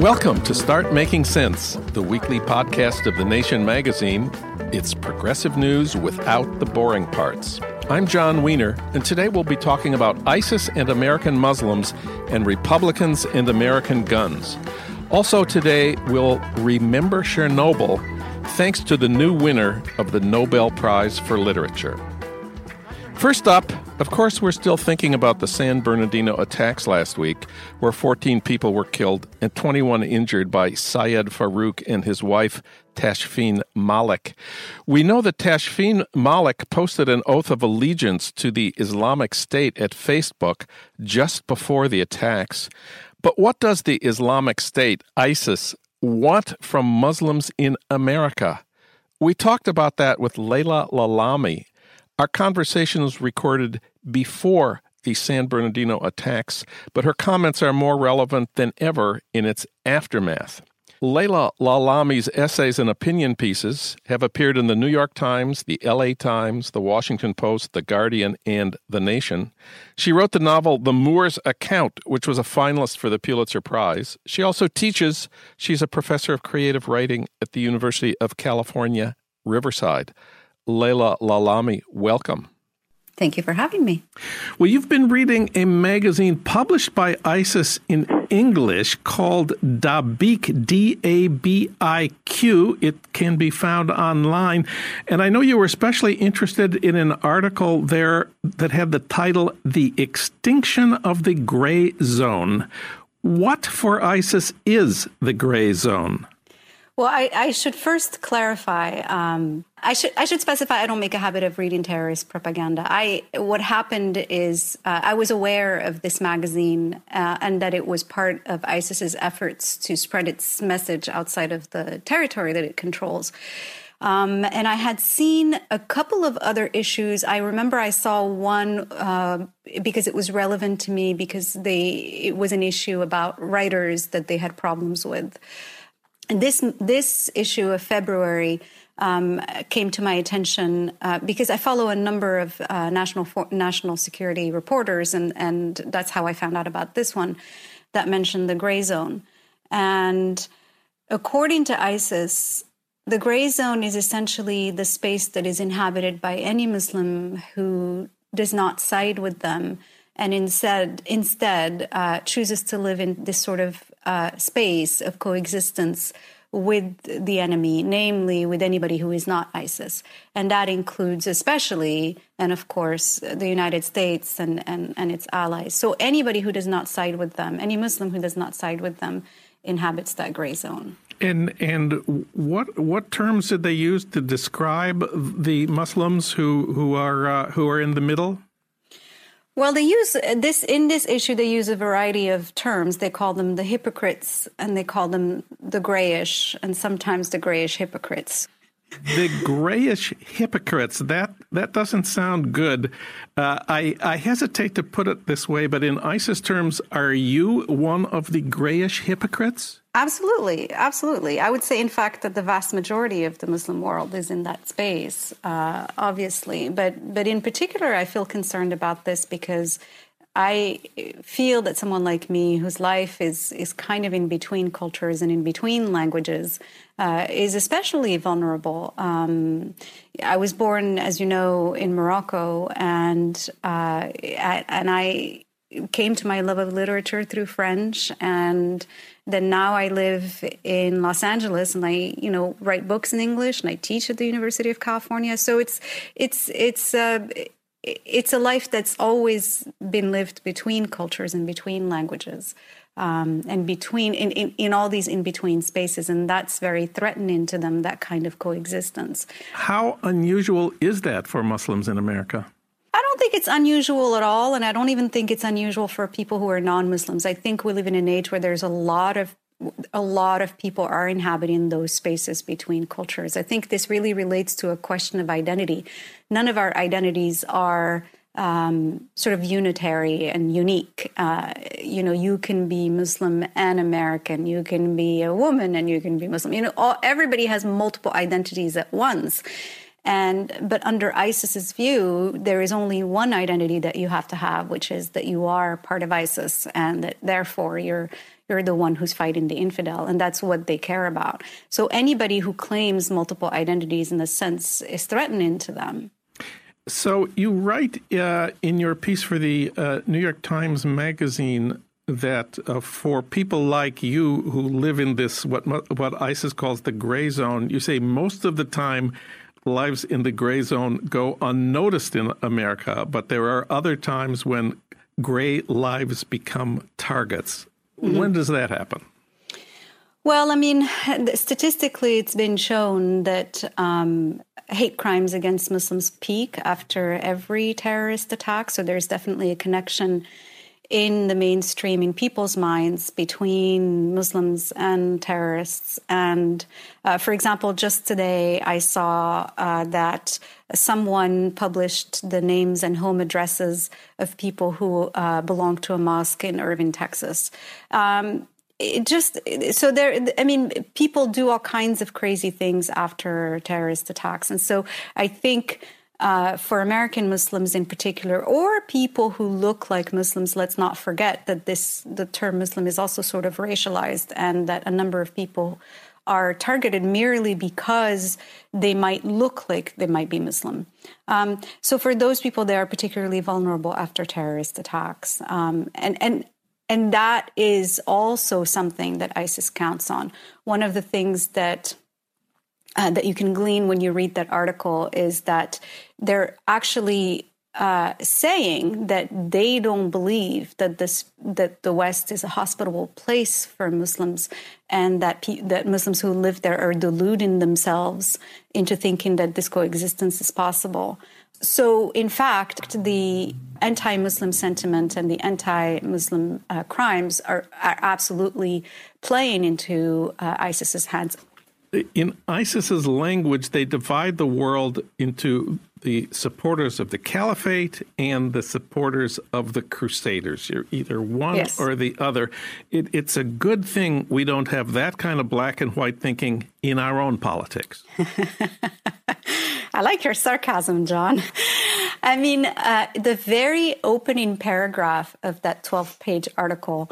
Welcome to Start Making Sense, the weekly podcast of The Nation magazine. It's progressive news without the boring parts. I'm Jon Wiener, and today we'll be talking about ISIS and American Muslims and Republicans and American guns. Also, today we'll remember Chernobyl thanks to the new winner of the Nobel Prize for Literature. First up, of course, we're still thinking about the San Bernardino attacks last week, where 14 people were killed and 21 injured by Syed Farook and his wife, Tashfeen Malik. We know that Tashfeen Malik posted an oath of allegiance to the Islamic State at Facebook just before the attacks. But what does the Islamic State, ISIS, want from Muslims in America? We talked about that with Leila Lalami, our conversation was recorded before the San Bernardino attacks, but her comments are more relevant than ever in its aftermath. Leila Lalami's essays and opinion pieces have appeared in the New York Times, the LA Times, the Washington Post, the Guardian, and The Nation. She wrote the novel The Moor's Account, which was a finalist for the Pulitzer Prize. She also teaches. She's a professor of creative writing at the University of California, Riverside. Leila Lalami, welcome. Thank you for having me. Well, you've been reading a magazine published by ISIS in English called Dabiq, D A B I Q. It can be found online. And I know you were especially interested in an article there that had the title The Extinction of the Gray Zone. What for ISIS is the gray zone? Well, I, I should first clarify. Um, I should I should specify. I don't make a habit of reading terrorist propaganda. I what happened is uh, I was aware of this magazine uh, and that it was part of ISIS's efforts to spread its message outside of the territory that it controls. Um, and I had seen a couple of other issues. I remember I saw one uh, because it was relevant to me because they it was an issue about writers that they had problems with. And this this issue of February um, came to my attention uh, because I follow a number of uh, national for, national security reporters, and and that's how I found out about this one that mentioned the gray zone. And according to ISIS, the gray zone is essentially the space that is inhabited by any Muslim who does not side with them and instead instead uh, chooses to live in this sort of uh, space of coexistence with the enemy, namely with anybody who is not ISIS. And that includes, especially, and of course, the United States and, and, and its allies. So anybody who does not side with them, any Muslim who does not side with them, inhabits that gray zone. And and what what terms did they use to describe the Muslims who who are uh, who are in the middle? Well, they use this in this issue. They use a variety of terms. They call them the hypocrites, and they call them the grayish, and sometimes the grayish hypocrites. The grayish hypocrites. That that doesn't sound good. Uh, I I hesitate to put it this way, but in ISIS terms, are you one of the grayish hypocrites? Absolutely, absolutely. I would say, in fact, that the vast majority of the Muslim world is in that space, uh, obviously. But but in particular, I feel concerned about this because I feel that someone like me, whose life is is kind of in between cultures and in between languages, uh, is especially vulnerable. Um, I was born, as you know, in Morocco, and uh, and I came to my love of literature through French and then now I live in Los Angeles and I, you know, write books in English and I teach at the University of California. So it's it's it's uh, it's a life that's always been lived between cultures and between languages. Um, and between in, in, in all these in between spaces and that's very threatening to them that kind of coexistence how unusual is that for muslims in america I don't think it's unusual at all. And I don't even think it's unusual for people who are non Muslims. I think we live in an age where there's a lot of a lot of people are inhabiting those spaces between cultures. I think this really relates to a question of identity. None of our identities are um, sort of unitary and unique. Uh, you know, you can be Muslim and American. You can be a woman and you can be Muslim. You know, all, everybody has multiple identities at once. And but under ISIS's view, there is only one identity that you have to have, which is that you are part of ISIS, and that therefore you're you're the one who's fighting the infidel, and that's what they care about. So anybody who claims multiple identities in a sense is threatening to them. So you write uh, in your piece for the uh, New York Times Magazine that uh, for people like you who live in this what what ISIS calls the gray zone, you say most of the time lives in the gray zone go unnoticed in America, but there are other times when gray lives become targets. Mm-hmm. When does that happen? Well, I mean, statistically, it's been shown that um, hate crimes against Muslims peak after every terrorist attack. So there's definitely a connection in the mainstream in people's minds between Muslims and terrorists. And uh, for example, just today I saw uh, that someone published the names and home addresses of people who uh, belong to a mosque in Irving, Texas. Um, it just so there i mean people do all kinds of crazy things after terrorist attacks and so i think uh, for American Muslims in particular, or people who look like Muslims, let's not forget that this the term Muslim is also sort of racialized, and that a number of people are targeted merely because they might look like they might be Muslim. Um, so for those people, they are particularly vulnerable after terrorist attacks, um, and and and that is also something that ISIS counts on. One of the things that uh, that you can glean when you read that article is that they're actually uh, saying that they don't believe that this that the West is a hospitable place for Muslims, and that pe- that Muslims who live there are deluding themselves into thinking that this coexistence is possible. So, in fact, the anti-Muslim sentiment and the anti-Muslim uh, crimes are, are, absolutely playing into uh, ISIS's hands in ISIS's language, they divide the world into the supporters of the caliphate and the supporters of the crusaders. You're either one yes. or the other. It, it's a good thing we don't have that kind of black and white thinking in our own politics. I like your sarcasm, Jon. I mean, uh, the very opening paragraph of that 12 page article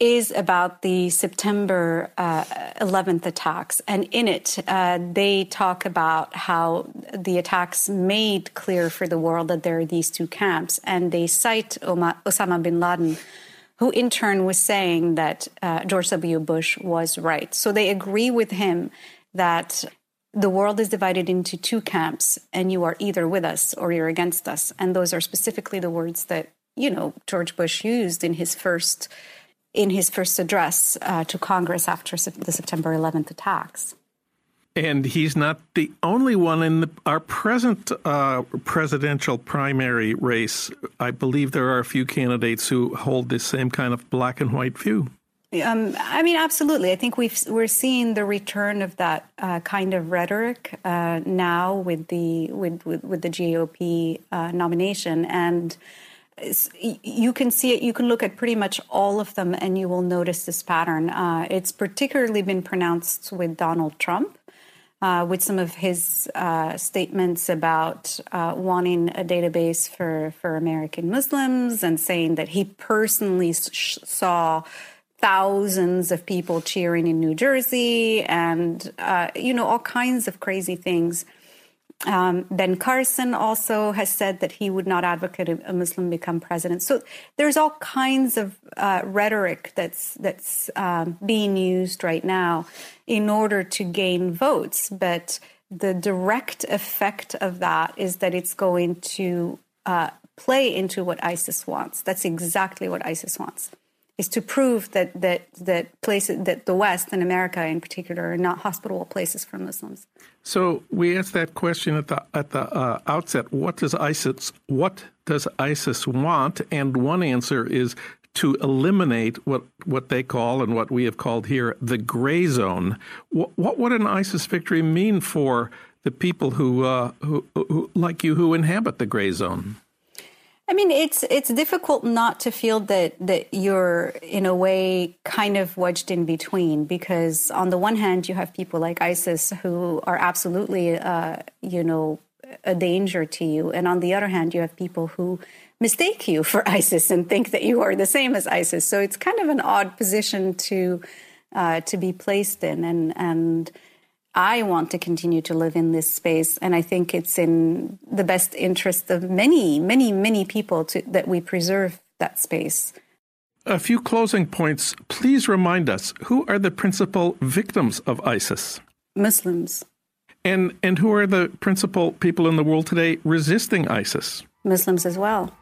is about the September uh, 11th attacks. And in it, uh, they talk about how the attacks made clear for the world that there are these two camps. And they cite Osama bin Laden, who in turn was saying that uh, George W. Bush was right. So they agree with him that the world is divided into two camps, and you are either with us or you're against us. And those are specifically the words that, you know, George Bush used in his first in his first address uh, to Congress after the September 11th attacks. And he's not the only one in the, our present uh, presidential primary race. I believe there are a few candidates who hold this same kind of black and white view. Um, I mean, absolutely. I think we've we're seeing the return of that uh, kind of rhetoric uh, now with the with, with, with the GOP uh, nomination, and you can see it. You can look at pretty much all of them, and you will notice this pattern. Uh, it's particularly been pronounced with Donald Trump. uh, with some of his uh, statements about wanting a database for, for American Muslims and saying that he personally sh- saw thousands of people cheering in New Jersey and, uh, you know, all kinds of crazy things. Um, ben Carson also has said that he would not advocate a Muslim become president. So there's all kinds of uh, rhetoric that's that's um, being used right now in order to gain votes, but the direct effect of that is that it's going to uh, play into what ISIS wants. That's exactly what ISIS wants is to prove that that that places that the West and America in particular are not hospitable places for Muslims. So we asked that question at the at the uh, outset. What does ISIS what does ISIS want? And one answer is to eliminate what what they call and what we have called here the gray zone. What, what would an ISIS victory mean for the people who, uh, who, who like you who inhabit the gray zone? I mean, it's it's difficult not to feel that that you're in a way kind of wedged in between because on the one hand you have people like ISIS who are absolutely, uh, you know, a danger to you, and on the other hand you have people who mistake you for ISIS and think that you are the same as ISIS. So it's kind of an odd position to uh, to be placed in, and and I want to continue to live in this space, and I think it's in the best interest of many, many, many people to, that we preserve that space. A few closing points. Please remind us who are the principal victims of ISIS? Muslims. And and who are the principal people in the world today resisting ISIS? Muslims as well.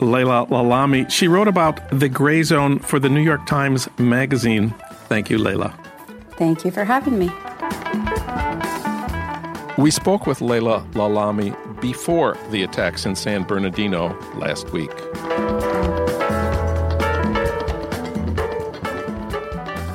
Leila Lalami. She wrote about the gray zone for the New York Times Magazine. Thank you, Leila. Thank you for having me. We spoke with Leila Lalami before the attacks in San Bernardino last week.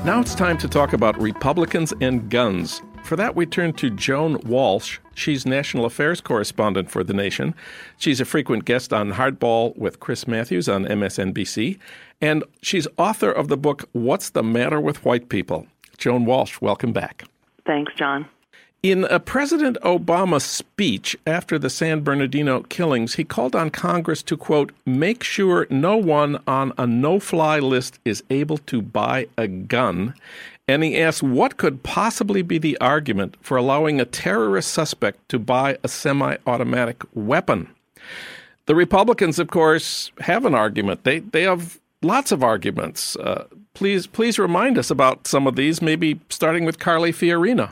Now it's time to talk about Republicans and guns. For that, we turn to Joan Walsh. She's national affairs correspondent for The Nation. She's a frequent guest on Hardball with Chris Matthews on MSNBC. And she's author of the book, What's the Matter with White People? Joan Walsh, welcome back. Thanks, Jon. In a President Obama speech after the San Bernardino killings, he called on Congress to, quote, make sure no one on a no fly list is able to buy a gun. And he asked what could possibly be the argument for allowing a terrorist suspect to buy a semi automatic weapon. The Republicans, of course, have an argument. They, they have lots of arguments. Uh, please, please remind us about some of these, maybe starting with Carly Fiorina.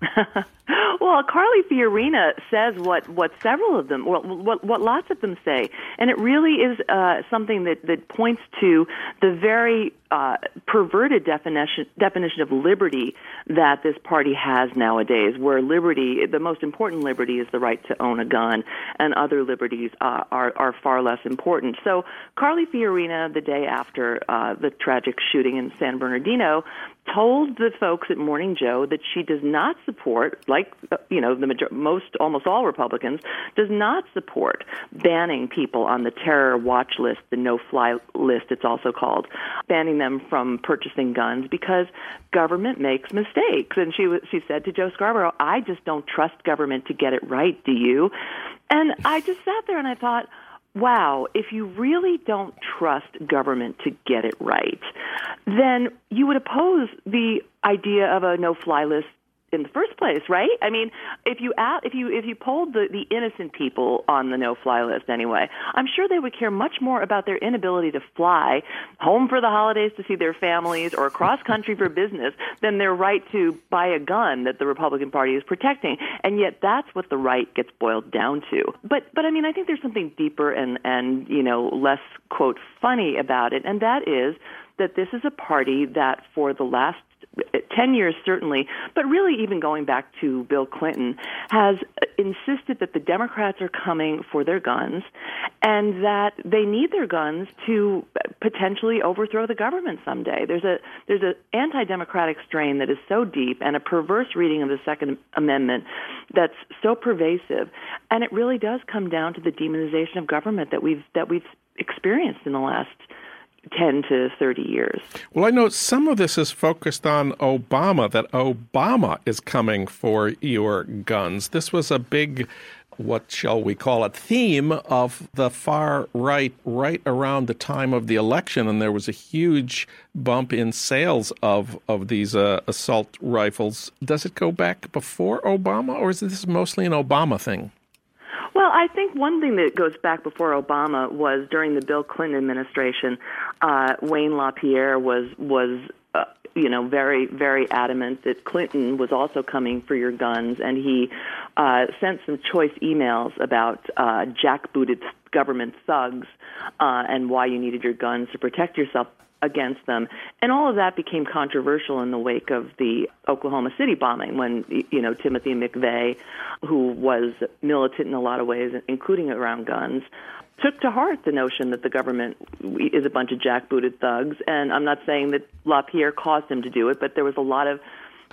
well, Carly Fiorina says what, what several of them, well, what, what lots of them say, and it really is uh, something that, that points to the very uh, perverted definition definition of liberty that this party has nowadays, where liberty, the most important liberty, is the right to own a gun, and other liberties uh, are are far less important. So, Carly Fiorina, the day after uh, the tragic shooting in San Bernardino, told the folks at Morning Joe that she does not support, like uh, you know, the major- most almost all Republicans, does not support banning people on the terror watch list, the no-fly list, it's also called, banning them from purchasing guns because government makes mistakes. And she she said to Joe Scarborough, "I just don't trust government to get it right. Do you?" And I just sat there and I thought wow, if you really don't trust government to get it right, then you would oppose the idea of a no fly list in the first place, right? I mean, if you at, if you if you polled the the innocent people on the no-fly list anyway, I'm sure they would care much more about their inability to fly home for the holidays to see their families or across country for business than their right to buy a gun that the Republican Party is protecting. And yet that's what the right gets boiled down to. But but I mean, I think there's something deeper and and you know, less quote funny about it, and that is that this is a party that for the last 10 years certainly, but really even going back to Bill Clinton, has insisted that the Democrats are coming for their guns and that they need their guns to potentially overthrow the government someday. There's a there's an anti-democratic strain that is so deep and a perverse reading of the Second Amendment that's so pervasive, and it really does come down to the demonization of government that we've that we've experienced in the last 10 to 30 years. Well, I know some of this is focused on Obama, that Obama is coming for your guns. This was a big, what shall we call it, theme of the far right right around the time of the election. And there was a huge bump in sales of, of these uh, assault rifles. Does it go back before Obama, or is this mostly an Obama thing? Well, I think one thing that goes back before Obama was during the Bill Clinton administration. Uh, Wayne LaPierre was was uh, you know very very adamant that Clinton was also coming for your guns, and he uh, sent some choice emails about uh, jackbooted government thugs uh, and why you needed your guns to protect yourself against them. And all of that became controversial in the wake of the Oklahoma City bombing when, you know, Timothy McVeigh, who was militant in a lot of ways, including around guns, took to heart the notion that the government is a bunch of jackbooted thugs. And I'm not saying that LaPierre caused him to do it, but there was a lot of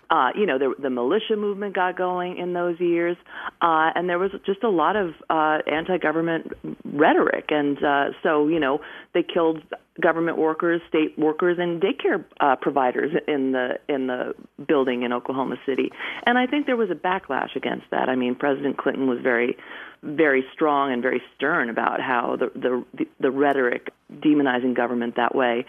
uh, you know, the, the militia movement got going in those years, uh, and there was just a lot of uh, anti-government rhetoric, and uh, so you know they killed government workers, state workers, and daycare uh, providers in the in the building in Oklahoma City, and I think there was a backlash against that. I mean, President Clinton was very very strong and very stern about how the the the rhetoric demonizing government that way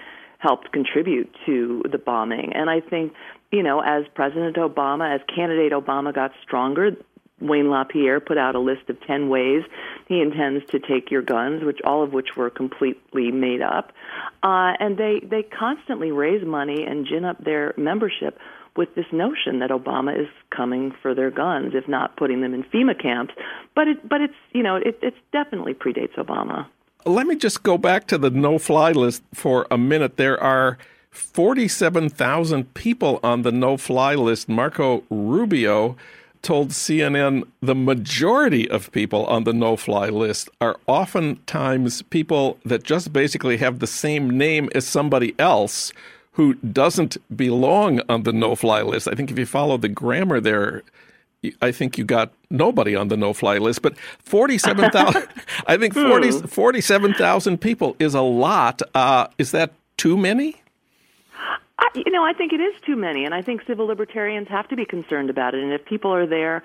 helped contribute to the bombing. And I think you know, as President Obama, as candidate Obama got stronger, Wayne LaPierre put out a list of 10 ways he intends to take your guns, which all of which were completely made up. Uh, and they, they constantly raise money and gin up their membership with this notion that Obama is coming for their guns, if not putting them in FEMA camps. But it, but it's, you know, it, it definitely predates Obama. Let me just go back to the no-fly list for a minute. There are 47,000 people on the no fly list. Marco Rubio told CNN the majority of people on the no fly list are oftentimes people that just basically have the same name as somebody else who doesn't belong on the no fly list. I think if you follow the grammar there, I think you got nobody on the no fly list, but 47,000, I think 40, hmm. 47,000 people is a lot. Uh, is that too many? I, you know, I think it is too many, and I think civil libertarians have to be concerned about it. And if people are there,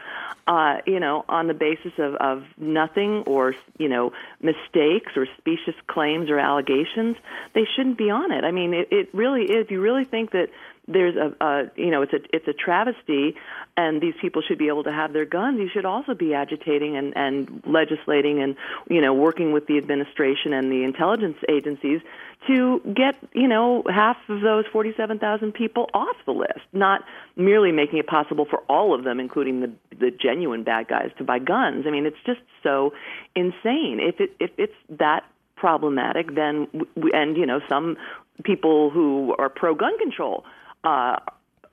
uh, you know, on the basis of, of nothing or you know mistakes or specious claims or allegations, they shouldn't be on it. I mean, it, it really is. If you really think that there's a, a you know it's a it's a travesty and these people should be able to have their guns. You should also be agitating and and legislating and you know working with the administration and the intelligence agencies to get you know half of those 47,000 people off the list. Not merely making it possible for all of them including the the genuine bad guys to buy guns. I mean it's just so insane. If it if it's that problematic then and you know some people who are pro gun control uh,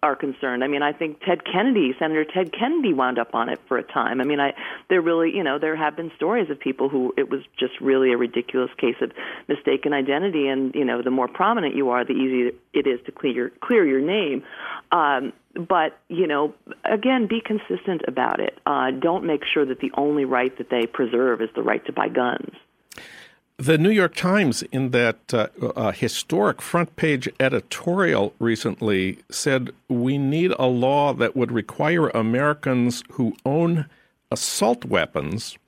are concerned. I mean, I think Ted Kennedy, Senator Ted Kennedy, wound up on it for a time. I mean, I there really, you know, there have been stories of people who it was just really a ridiculous case of mistaken identity, and you know, the more prominent you are, the easier it is to clear your, clear your name. Um, but you know, again, be consistent about it. Uh, don't make sure that the only right that they preserve is the right to buy guns. The New York Times, in that uh, uh, historic front page editorial recently, said we need a law that would require Americans who own assault weapons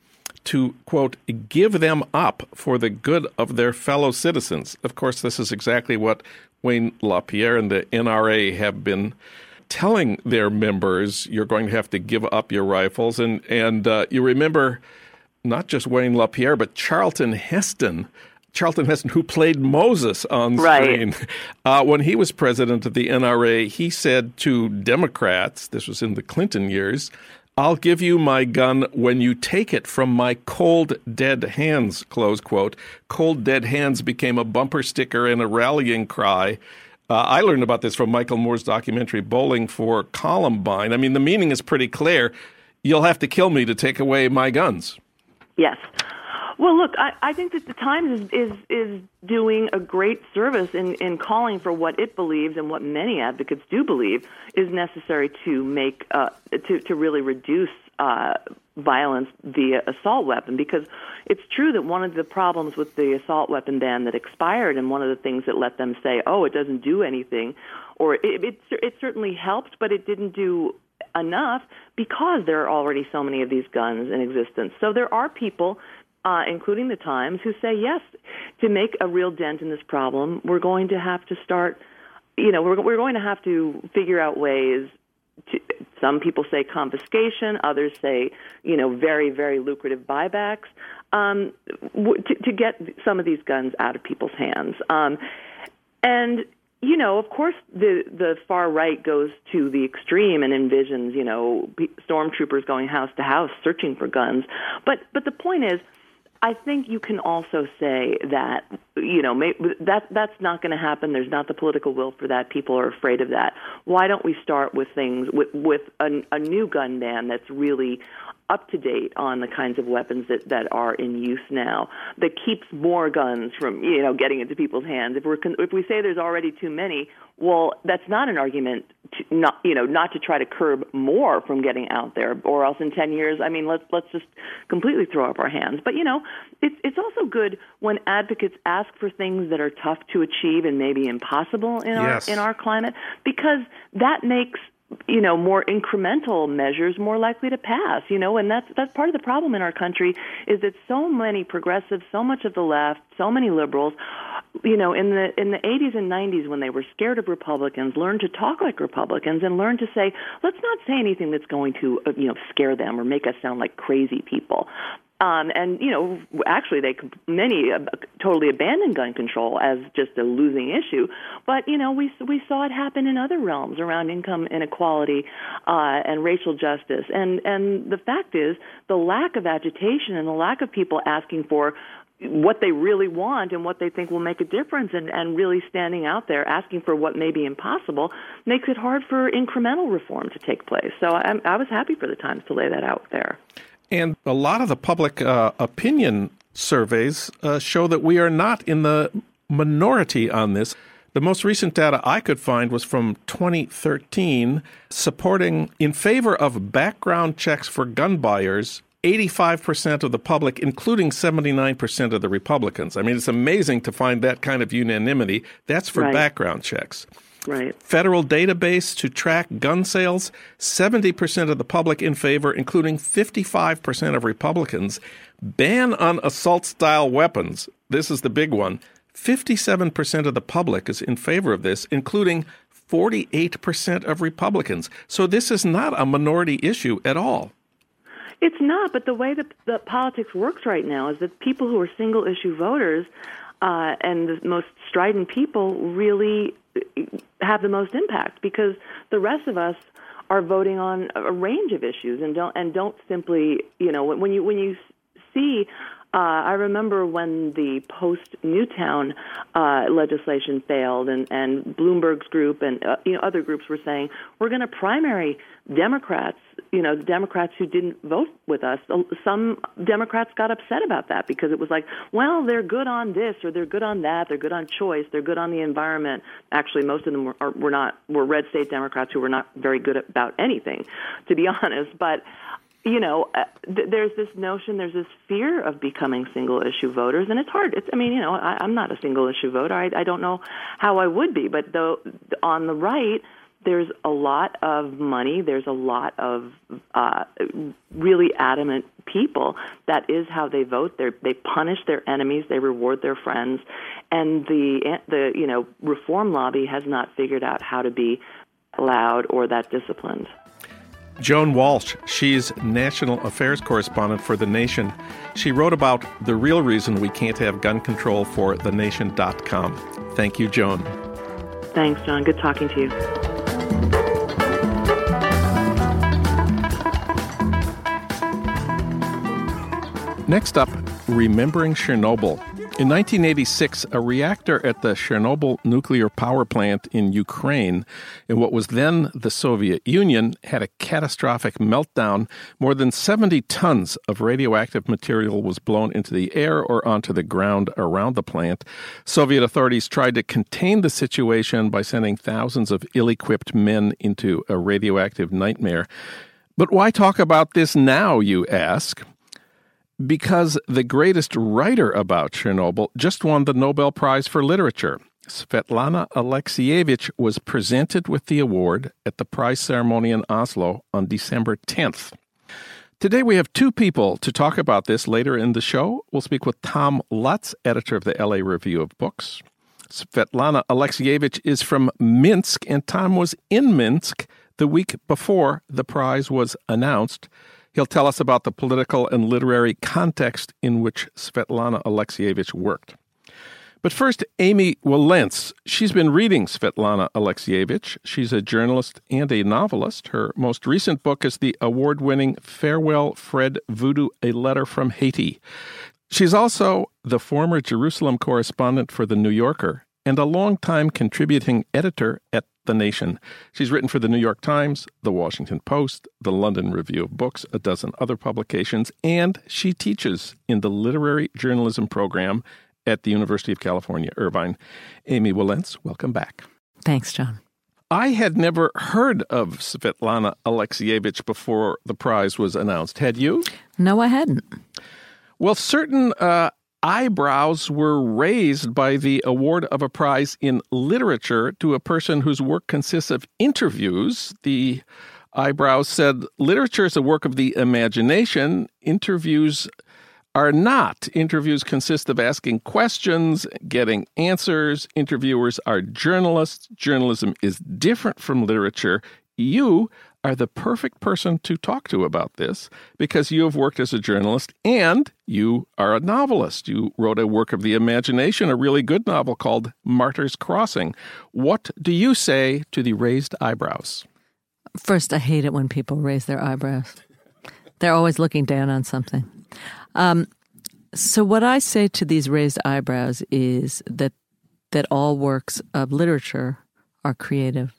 to, quote, give them up for the good of their fellow citizens. Of course, this is exactly what Wayne LaPierre and the NRA have been telling their members you're going to have to give up your rifles. And, and uh, you remember not just Wayne LaPierre, but Charlton Heston. Charlton Heston, who played Moses on screen. Right. Uh, when he was president of the NRA, he said to Democrats, this was in the Clinton years, I'll give you my gun when you take it from my cold, dead hands, close quote. Cold, dead hands became a bumper sticker and a rallying cry. Uh, I learned about this from Michael Moore's documentary, Bowling for Columbine. I mean, the meaning is pretty clear. You'll have to kill me to take away my guns. Yes. Well, look, I, I think that the Times is, is is doing a great service in, in calling for what it believes and what many advocates do believe is necessary to make uh, to to really reduce uh, violence via assault weapon because it's true that one of the problems with the assault weapon ban that expired and one of the things that let them say oh it doesn't do anything or it it, it certainly helped but it didn't do enough because there are already so many of these guns in existence so there are people uh, including the Times, who say yes, to make a real dent in this problem, we're going to have to start. You know, we're we're going to have to figure out ways to, some people say confiscation, others say, you know, very, very lucrative buybacks um, to, to get some of these guns out of people's hands. Um, and you know, of course, the the far right goes to the extreme and envisions, you know, stormtroopers going house to house searching for guns. But but the point is, I think you can also say that you know may, that that's not going to happen. There's not the political will for that. People are afraid of that. Why don't we start with things with with a, a new gun ban that's really up to date on the kinds of weapons that, that are in use now that keeps more guns from you know getting into people's hands if we're if we say there's already too many well that's not an argument to not you know not to try to curb more from getting out there or else in 10 years I mean let's let's just completely throw up our hands but you know it's it's also good when advocates ask for things that are tough to achieve and maybe impossible in yes. our in our climate because that makes you know more incremental measures more likely to pass you know and that's that's part of the problem in our country is that so many progressives so much of the left so many liberals you know in the in the 80s and 90s when they were scared of republicans learned to talk like republicans and learned to say let's not say anything that's going to uh, you know scare them or make us sound like crazy people um, and you know, actually, they many uh, totally abandoned gun control as just a losing issue. But you know, we we saw it happen in other realms around income inequality uh, and racial justice. And and the fact is, the lack of agitation and the lack of people asking for what they really want and what they think will make a difference and, and really standing out there asking for what may be impossible makes it hard for incremental reform to take place. So I, I was happy for the Times to lay that out there. And a lot of the public uh, opinion surveys uh, show that we are not in the minority on this. The most recent data I could find was from 2013, supporting in favor of background checks for gun buyers 85% of the public, including 79% of the Republicans. I mean, it's amazing to find that kind of unanimity. That's for right. background checks. Right. Federal database to track gun sales 70% of the public in favor, including 55% of Republicans. Ban on assault style weapons. This is the big one. 57% of the public is in favor of this, including 48% of Republicans. So this is not a minority issue at all. It's not, but the way that, that politics works right now is that people who are single issue voters uh, and the most strident people really have the most impact because the rest of us are voting on a range of issues and don't and don't simply you know when you when you see uh, I remember when the post Newtown uh, legislation failed, and, and Bloomberg's group and uh, you know other groups were saying we're going to primary Democrats. You know, Democrats who didn't vote with us. Some Democrats got upset about that because it was like, well, they're good on this or they're good on that. They're good on choice. They're good on the environment. Actually, most of them were, were not were red state Democrats who were not very good about anything, to be honest. But you know, uh, th- there's this notion, there's this fear of becoming single issue voters, and it's hard. It's, I mean, you know, I, I'm not a single issue voter. I, I don't know how I would be, but though on the right, there's a lot of money. There's a lot of uh, really adamant people. That is how they vote. They they punish their enemies. They reward their friends, and the the you know reform lobby has not figured out how to be loud or that disciplined. Joan Walsh, she's national affairs correspondent for The Nation. She wrote about the real reason we can't have gun control for thenation.com. Thank you, Joan. Thanks, Jon. Good talking to you. Next up, Remembering Chernobyl. In 1986, a reactor at the Chernobyl nuclear power plant in Ukraine, in what was then the Soviet Union, had a catastrophic meltdown. More than 70 tons of radioactive material was blown into the air or onto the ground around the plant. Soviet authorities tried to contain the situation by sending thousands of ill equipped men into a radioactive nightmare. But why talk about this now, you ask? Because the greatest writer about Chernobyl just won the Nobel Prize for Literature. Svetlana Alexievich was presented with the award at the prize ceremony in Oslo on December 10th. Today we have two people to talk about this later in the show. We'll speak with Tom Lutz, editor of the LA Review of Books. Svetlana Alexievich is from Minsk, and Tom was in Minsk the week before the prize was announced. He'll tell us about the political and literary context in which Svetlana Alexievich worked. But first, Amy Wilentz. She's been reading Svetlana Alexievich. She's a journalist and a novelist. Her most recent book is the award winning Farewell, Fred Voodoo A Letter from Haiti. She's also the former Jerusalem correspondent for The New Yorker and a longtime contributing editor at The Nation. She's written for The New York Times, The Washington Post, The London Review of Books, a dozen other publications, and she teaches in the literary journalism program at the University of California, Irvine. Amy Wilentz, welcome back. Thanks, Jon. I had never heard of Svetlana Alexievich before the prize was announced. Had you? No, I hadn't. Well, certain uh, eyebrows were raised by the award of a prize in literature to a person whose work consists of interviews. The eyebrows said literature is a work of the imagination, interviews are not. Interviews consist of asking questions, getting answers. Interviewers are journalists. Journalism is different from literature. You are the perfect person to talk to about this because you have worked as a journalist and you are a novelist. You wrote a work of the imagination, a really good novel called Martyrs Crossing. What do you say to the raised eyebrows? First, I hate it when people raise their eyebrows. They're always looking down on something. Um, so what I say to these raised eyebrows is that that all works of literature are creative,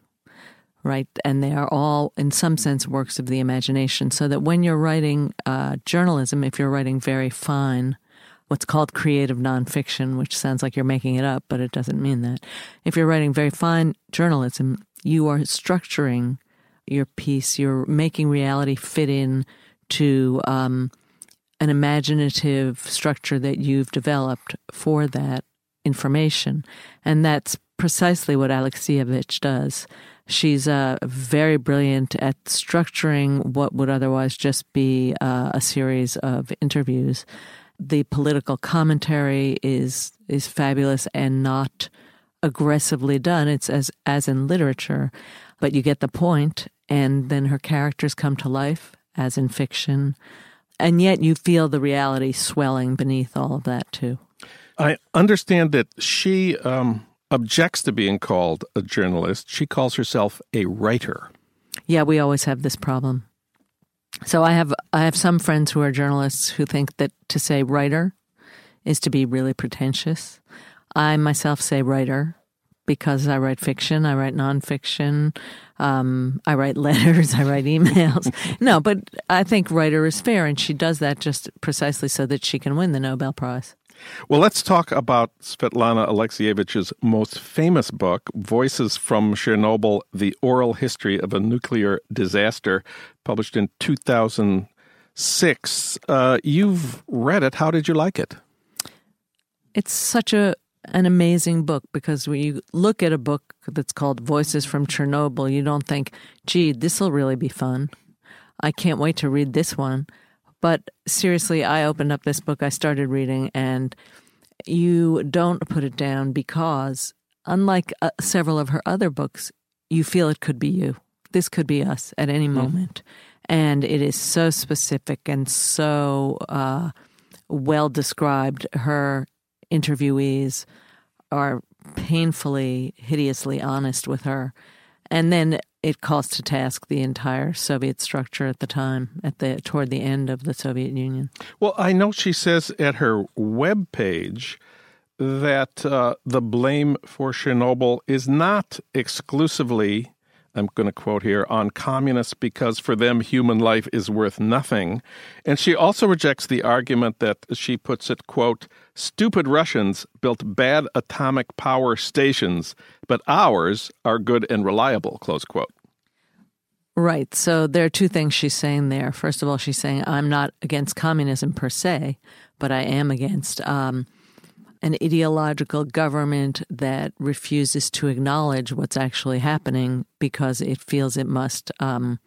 right? And they are all, in some sense, works of the imagination. So that when you're writing uh, journalism, if you're writing very fine, what's called creative nonfiction, which sounds like you're making it up, but it doesn't mean that. If you're writing very fine journalism, you are structuring your piece. You're making reality fit in to um, an imaginative structure that you've developed for that information. And that's precisely what Alexievich does. She's uh, very brilliant at structuring what would otherwise just be uh, a series of interviews. The political commentary is is fabulous and not aggressively done. It's as as in literature, but you get the point, and then her characters come to life as in fiction and yet you feel the reality swelling beneath all of that too. I understand that she um, objects to being called a journalist. She calls herself a writer. Yeah, we always have this problem. So I have I have some friends who are journalists who think that to say writer is to be really pretentious. I myself say writer because I write fiction, I write nonfiction, um, I write letters, I write emails. no, but I think writer is fair, and she does that just precisely so that she can win the Nobel Prize. Well, let's talk about Svetlana Alexievich's most famous book, Voices from Chernobyl The Oral History of a Nuclear Disaster, published in 2006. Uh, you've read it. How did you like it? It's such a an amazing book because when you look at a book that's called Voices from Chernobyl, you don't think, gee, this will really be fun. I can't wait to read this one. But seriously, I opened up this book, I started reading, and you don't put it down because, unlike uh, several of her other books, you feel it could be you. This could be us at any mm-hmm. moment. And it is so specific and so uh, well described. Her interviewees are painfully, hideously honest with her. And then it calls to task the entire Soviet structure at the time, at the toward the end of the Soviet Union. Well, I know she says at her web page that uh, the blame for Chernobyl is not exclusively I'm going to quote here, on communists because for them human life is worth nothing. And she also rejects the argument that, she puts it, quote, stupid Russians built bad atomic power stations, but ours are good and reliable, close quote. Right. So there are two things she's saying there. First of all, she's saying, I'm not against communism per se, but I am against um, an ideological government that refuses to acknowledge what's actually happening because it feels it must um,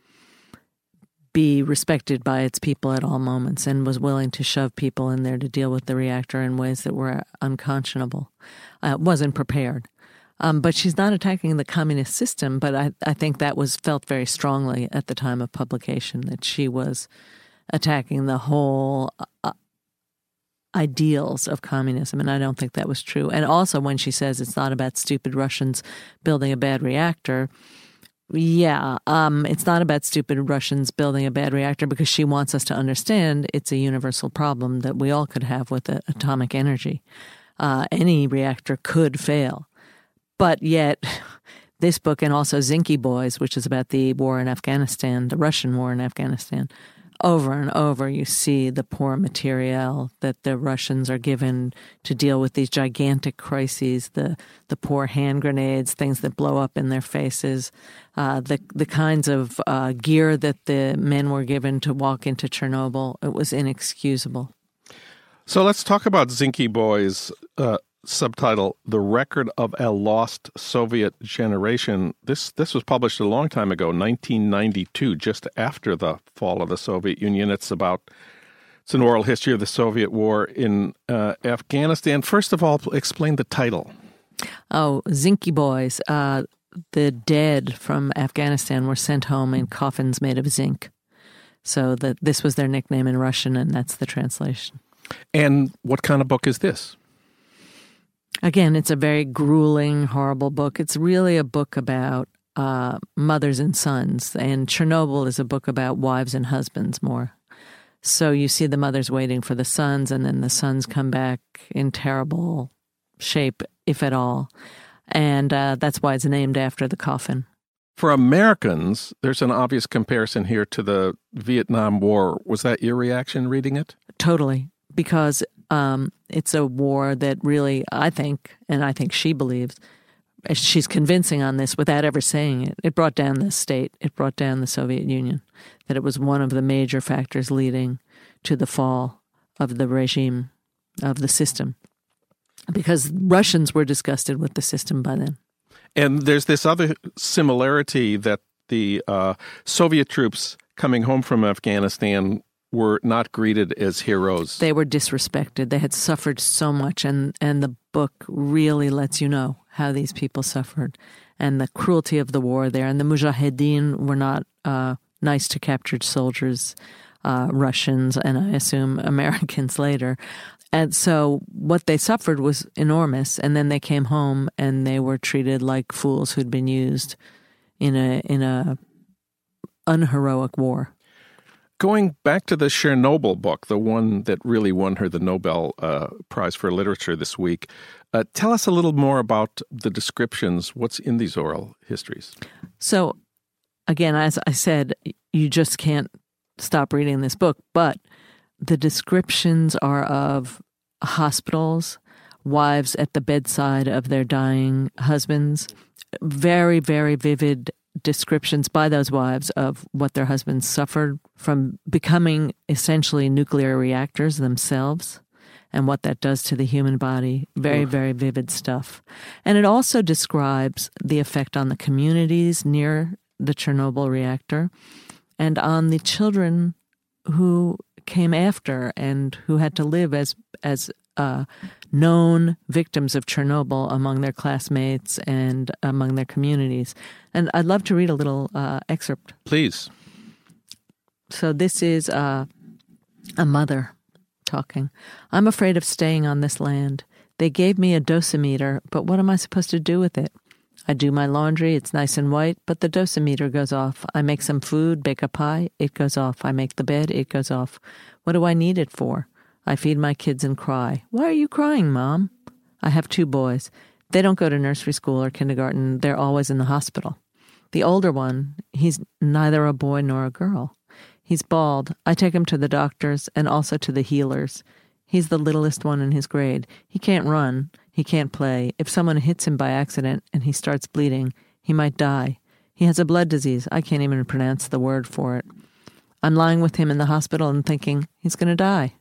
be respected by its people at all moments and was willing to shove people in there to deal with the reactor in ways that were unconscionable. Uh, wasn't prepared. Um, but she's not attacking the communist system, but I, I think that was felt very strongly at the time of publication that she was attacking the whole uh, ideals of communism, and I don't think that was true. And also, when she says it's not about stupid Russians building a bad reactor, yeah, um, it's not about stupid Russians building a bad reactor because she wants us to understand it's a universal problem that we all could have with atomic energy. Uh, any reactor could fail. But yet, this book and also Zinky Boys, which is about the war in Afghanistan, the Russian war in Afghanistan, over and over you see the poor material that the Russians are given to deal with these gigantic crises, the the poor hand grenades, things that blow up in their faces, uh, the the kinds of uh, gear that the men were given to walk into Chernobyl. It was inexcusable. So let's talk about Zinky Boys. Uh, subtitle "The Record of a Lost Soviet Generation." This this was published a long time ago, 1992, just after the fall of the Soviet Union. It's about it's an oral history of the Soviet war in uh, Afghanistan. First of all, explain the title. Oh, Zinky Boys. Uh, the dead from Afghanistan were sent home in coffins made of zinc. So that this was their nickname in Russian, and that's the translation. And what kind of book is this? Again, it's a very grueling, horrible book. It's really a book about uh, mothers and sons, and Chernobyl is a book about wives and husbands more. So you see the mothers waiting for the sons, and then the sons come back in terrible shape, if at all. And uh, that's why it's named after the coffin. For Americans, there's an obvious comparison here to the Vietnam War. Was that your reaction reading it? Totally, because um, it's a war that really, I think, and I think she believes, she's convincing on this without ever saying it. It brought down the state, it brought down the Soviet Union, that it was one of the major factors leading to the fall of the regime, of the system, because Russians were disgusted with the system by then. And there's this other similarity that the uh, Soviet troops coming home from Afghanistan were not greeted as heroes. They were disrespected. They had suffered so much, and, and the book really lets you know how these people suffered and the cruelty of the war there. And the Mujahideen were not uh, nice to captured soldiers, uh, Russians, and I assume Americans later. And so what they suffered was enormous. And then they came home and they were treated like fools who'd been used in a in a unheroic war. Going back to the Chernobyl book, the one that really won her the Nobel uh, Prize for Literature this week, uh, tell us a little more about the descriptions. What's in these oral histories? So, again, as I said, you just can't stop reading this book, but the descriptions are of hospitals, wives at the bedside of their dying husbands, very, very vivid descriptions by those wives of what their husbands suffered from becoming essentially nuclear reactors themselves and what that does to the human body. Very, very vivid stuff. And it also describes the effect on the communities near the Chernobyl reactor and on the children who came after and who had to live as as uh, known victims of Chernobyl among their classmates and among their communities. And I'd love to read a little uh, excerpt. Please. So this is uh, a mother talking. I'm afraid of staying on this land. They gave me a dosimeter, but what am I supposed to do with it? I do my laundry, it's nice and white, but the dosimeter goes off. I make some food, bake a pie, it goes off. I make the bed, it goes off. What do I need it for? I feed my kids and cry. Why are you crying, Mom? I have two boys. They don't go to nursery school or kindergarten, they're always in the hospital. The older one, he's neither a boy nor a girl. He's bald. I take him to the doctors and also to the healers. He's the littlest one in his grade. He can't run. He can't play. If someone hits him by accident and he starts bleeding, he might die. He has a blood disease. I can't even pronounce the word for it. I'm lying with him in the hospital and thinking, he's going to die.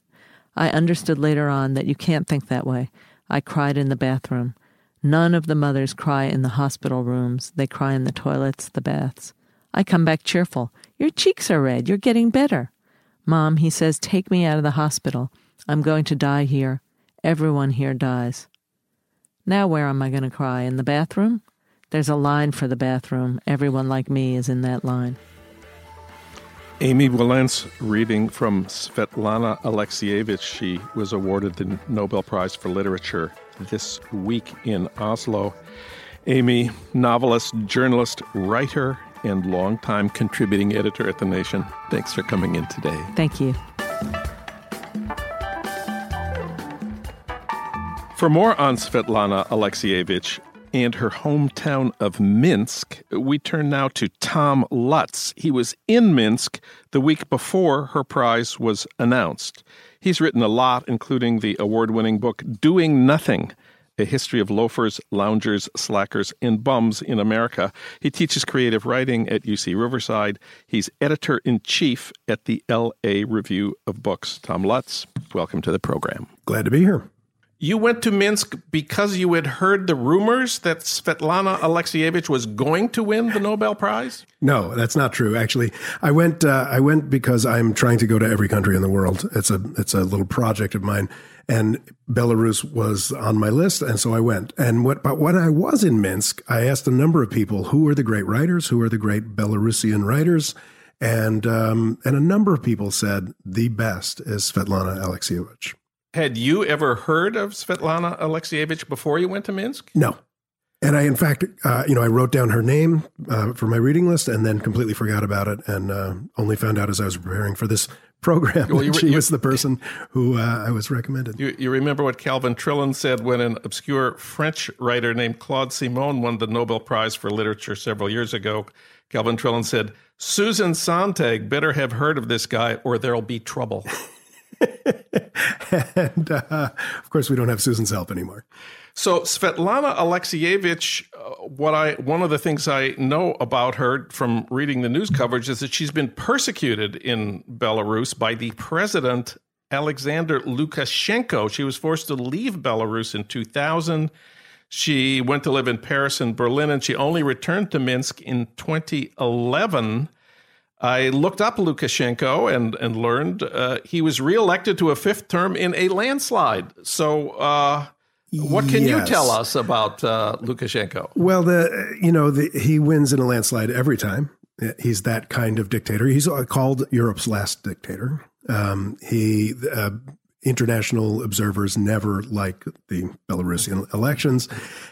I understood later on that you can't think that way. I cried in the bathroom. None of the mothers cry in the hospital rooms. They cry in the toilets, the baths. I come back cheerful. Your cheeks are red. You're getting better. Mom, he says, take me out of the hospital. I'm going to die here. Everyone here dies. Now, where am I going to cry? In the bathroom? There's a line for the bathroom. Everyone like me is in that line. Amy Wilentz reading from Svetlana Alexievich. She was awarded the Nobel Prize for Literature this week in Oslo. Amy, novelist, journalist, writer, and longtime contributing editor at The Nation. Thanks for coming in today. Thank you. For more on Svetlana Alexievich and her hometown of Minsk, we turn now to Tom Lutz. He was in Minsk the week before her prize was announced. He's written a lot, including the award winning book Doing Nothing a history of loafers, loungers, slackers, and bums in America. He teaches creative writing at UC Riverside. He's editor in chief at the LA Review of Books. Tom Lutz, welcome to the program. Glad to be here. You went to Minsk because you had heard the rumors that Svetlana Alexievich was going to win the Nobel Prize? No, that's not true. Actually, I went. Uh, I went because I'm trying to go to every country in the world. It's a it's a little project of mine, and Belarus was on my list, and so I went. And what but when I was in Minsk, I asked a number of people who are the great writers, who are the great Belarusian writers, and um, and a number of people said the best is Svetlana Alexievich. Had you ever heard of Svetlana Alexievich before you went to Minsk? No. And I, in fact, uh, you know, I wrote down her name uh, for my reading list and then completely forgot about it and uh, only found out as I was preparing for this program well, you, she was the person who uh, I was recommended. You, you, remember what Calvin Trillin said when an obscure French writer named Claude Simon won the Nobel Prize for Literature several years ago? Calvin Trillin said, Susan Sontag better have heard of this guy or there'll be trouble. and uh, of course, we don't have Susan's help anymore. So Svetlana Alexievich, uh, what I one of the things I know about her from reading the news coverage is that she's been persecuted in Belarus by the president Alexander Lukashenko. She was forced to leave Belarus in 2000. She went to live in Paris and Berlin, and she only returned to Minsk in 2011. I looked up Lukashenko and, and learned uh, he was reelected to a fifth term in a landslide. So, uh, what can yes. you tell us about uh, Lukashenko? Well, the you know the, he wins in a landslide every time. He's that kind of dictator. He's uh, called Europe's last dictator. Um, he uh, international observers never like the Belarusian elections,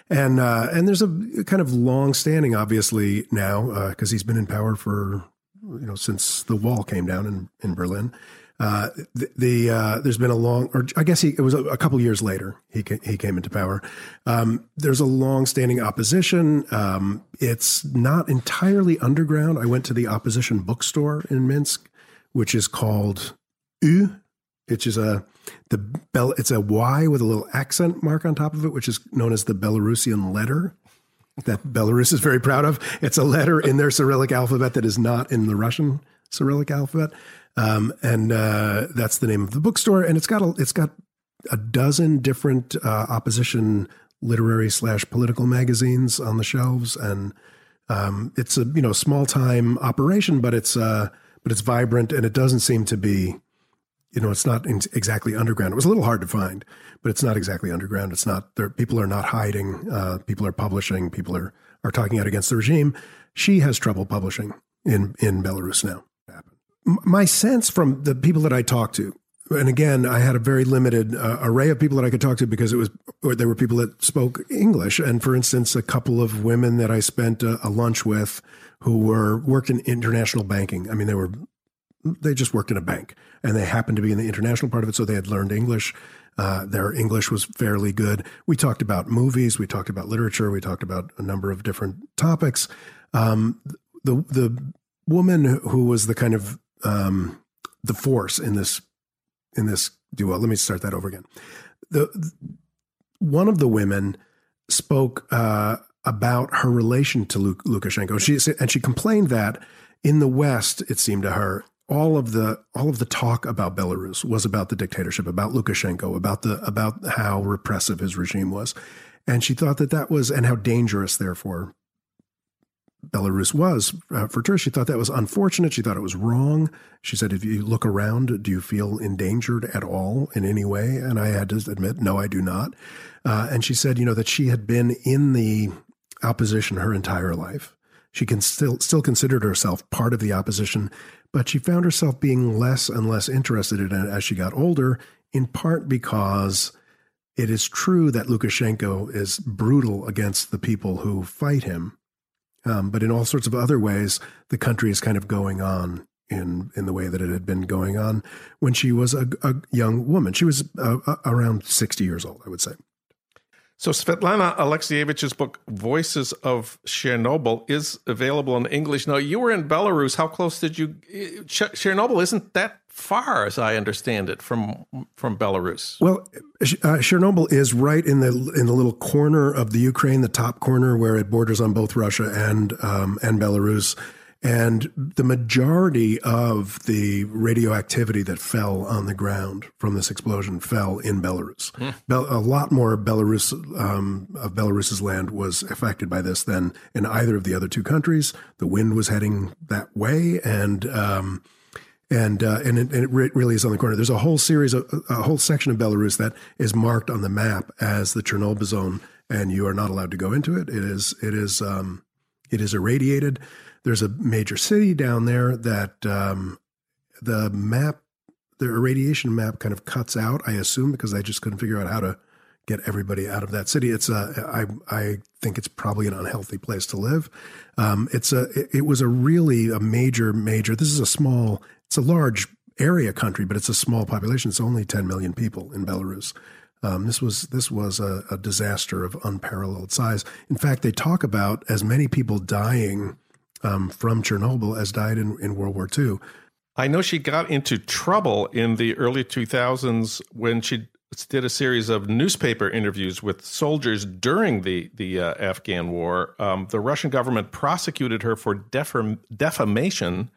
and uh, and there's a kind of long standing, obviously now because he's been in power for you know, since the wall came down in, in Berlin. Uh, the, the uh, there's been a long, or I guess he, it was a, a couple years later he he came into power. Um, there's a long-standing opposition. Um, it's not entirely underground. I went to the opposition bookstore in Minsk, which is called U, which is a the Bel, it's a Y with a little accent mark on top of it, which is known as the Belarusian letter that Belarus is very proud of. It's a letter in their Cyrillic alphabet that is not in the Russian Cyrillic alphabet, um, and uh, that's the name of the bookstore. And it's got a, it's got a dozen different uh, opposition literary slash political magazines on the shelves, and um, it's a you know small time operation, but it's uh, but it's vibrant, and it doesn't seem to be you know, it's not exactly underground. It was a little hard to find, but it's not exactly underground. It's not there. People are not hiding. Uh, people are publishing. People are are talking out against the regime. She has trouble publishing in in Belarus now. My sense from the people that I talked to, and again, I had a very limited uh, array of people that I could talk to because it was or there were people that spoke English, and for instance, a couple of women that I spent a, a lunch with who were worked in international banking. I mean, they were they just worked in a bank and they happened to be in the international part of it. So they had learned English. Uh, their English was fairly good. We talked about movies. We talked about literature. We talked about a number of different topics. Um, the, the woman who was the kind of, um, the force in this, in this duo, let me start that over again. The, one of the women spoke, uh, about her relation to Lukashenko. She and she complained that in the West, it seemed to her, all of the all of the talk about Belarus was about the dictatorship, about Lukashenko, about the about how repressive his regime was, and she thought that that was and how dangerous, therefore, Belarus was uh, for tourists. She thought that was unfortunate. She thought it was wrong. She said, "If you look around, do you feel endangered at all in any way?" And I had to admit, no, I do not. Uh, and she said, you know, that she had been in the opposition her entire life. She can still still considered herself part of the opposition, but she found herself being less and less interested in it as she got older. In part because it is true that Lukashenko is brutal against the people who fight him um, but in all sorts of other ways, the country is kind of going on in in the way that it had been going on when she was a, a young woman. She was uh, uh around sixty years old, I would say. So Svetlana Alexievich's book "Voices of Chernobyl" is available in English. Now, you were in Belarus. How close did you? Chernobyl isn't that far, as I understand it, from from Belarus. Well, uh, Chernobyl is right in the in the little corner of the Ukraine, the top corner where it borders on both Russia and um, and Belarus. And the majority of the radioactivity that fell on the ground from this explosion fell in Belarus. Mm. a lot more Belarus um, of Belarus's land was affected by this than in either of the other two countries. The wind was heading that way, and um, and uh, and, it, and, it, really is on the corner. There's a whole series of a whole section of Belarus that is marked on the map as the Chernobyl zone, and you are not allowed to go into it. It is it is um, it is irradiated. There's a major city down there that um, the map, the irradiation map, kind of cuts out. I assume because they just couldn't figure out how to get everybody out of that city. It's a I I think it's probably an unhealthy place to live. Um, it's a it, it was a really a major major. This is a small it's a large area country, but it's a small population. It's only 10 million people in Belarus. Um, this was this was a, a, disaster of unparalleled size. In fact, they talk about as many people dying um, from Chernobyl as died in, in World War II. I know she got into trouble in the early 2000s when she did a series of newspaper interviews with soldiers during the the uh, Afghan war. Um, the Russian government prosecuted her for defamation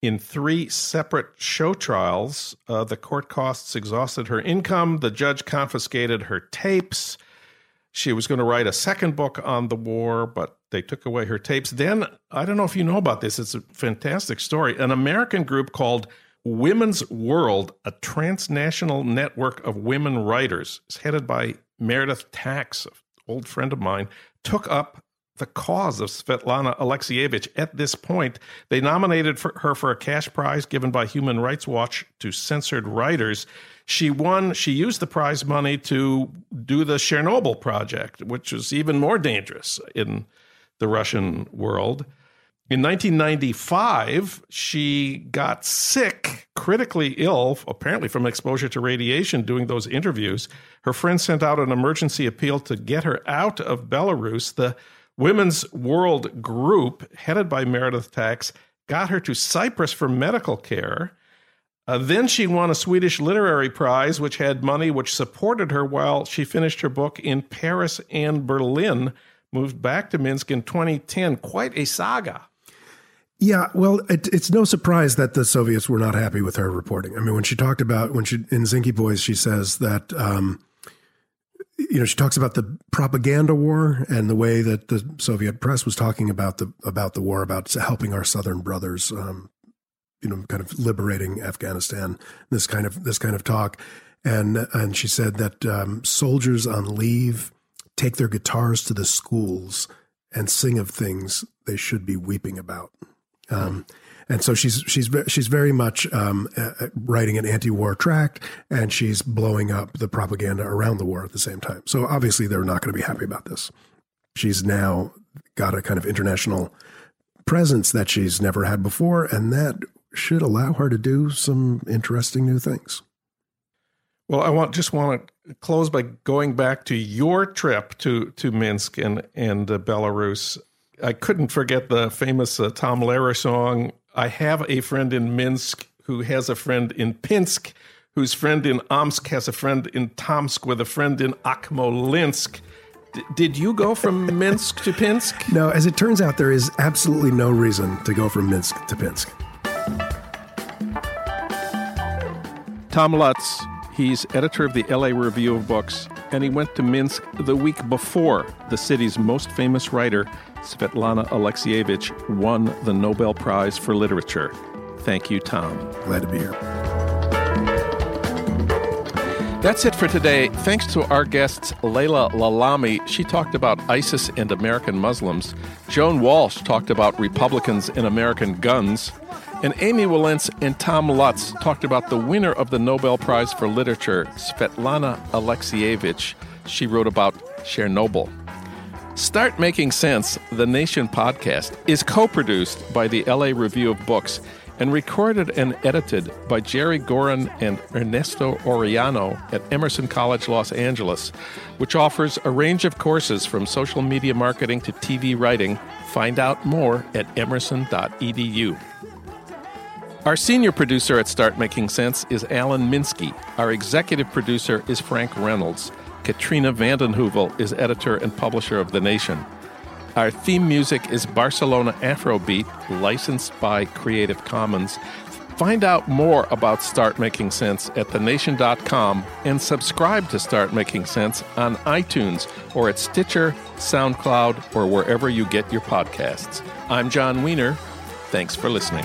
in three separate show trials. Uh, the court costs exhausted her income. The judge confiscated her tapes. She was going to write a second book on the war, but they took away her tapes. Then, I don't know if you know about this, it's a fantastic story. An American group called Women's World, a transnational network of women writers, is headed by Meredith Tax, an old friend of mine, took up the cause of Svetlana Alexievich. At this point, they nominated for her for a cash prize given by Human Rights Watch to censored writers. She won, she used the prize money to do the Chernobyl project, which was even more dangerous in the Russian world. In 1995, she got sick, critically ill, apparently from exposure to radiation doing those interviews. Her friends sent out an emergency appeal to get her out of Belarus. The Women's World Group, headed by Meredith Tax, got her to Cyprus for medical care. Uh, then she won a Swedish literary prize, which had money which supported her while she finished her book in Paris and Berlin. Moved back to Minsk in 2010. Quite a saga. Yeah, well, it, it's no surprise that the Soviets were not happy with her reporting. I mean, when she talked about when she in Zinky Boys, she says that um, you know, she talks about the propaganda war and the way that the Soviet press was talking about the about the war, about helping our southern brothers, um, you know, kind of liberating Afghanistan. This kind of this kind of talk, and and she said that um, soldiers on leave take their guitars to the schools and sing of things they should be weeping about. Um, and so she's she's she's very much um, uh, uh, writing an anti-war tract, and she's blowing up the propaganda around the war at the same time. So obviously they're not going to be happy about this. She's now got a kind of international presence that she's never had before, and that should allow her to do some interesting new things. Well, I want just want to close by going back to your trip to to Minsk and and uh, Belarus. I couldn't forget the famous uh, Tom Lehrer song I have a friend in Minsk who has a friend in Pinsk, whose friend in Omsk has a friend in Tomsk with a friend in Akmolinsk. D- did you go from Minsk to Pinsk? No, as it turns out, there is absolutely no reason to go from Minsk to Pinsk. Tom Lutz, he's editor of the LA Review of Books, and he went to Minsk the week before the city's most famous writer, Svetlana Alexievich, won the Nobel Prize for Literature. Thank you, Tom. Glad to be here. That's it for today. Thanks to our guests, Leila Lalami. She talked about ISIS and American Muslims. Joan Walsh talked about Republicans and American guns. And Amy Wilentz and Tom Lutz talked about the winner of the Nobel Prize for Literature, Svetlana Alexievich. She wrote about Chernobyl. Start Making Sense, the Nation podcast, is co produced by the LA Review of Books and recorded and edited by Jerry Gorin and Ernesto Oriano at Emerson College Los Angeles, which offers a range of courses from social media marketing to TV writing. Find out more at emerson.edu. Our senior producer at Start Making Sense is Alan Minsky. Our executive producer is Frank Reynolds. Katrina vanden Heuvel is editor and publisher of The Nation. Our theme music is Barcelona Afrobeat, licensed by Creative Commons. Find out more about Start Making Sense at thenation.com and subscribe to Start Making Sense on iTunes or at Stitcher, SoundCloud, or wherever you get your podcasts. I'm Jon Wiener. Thanks for listening.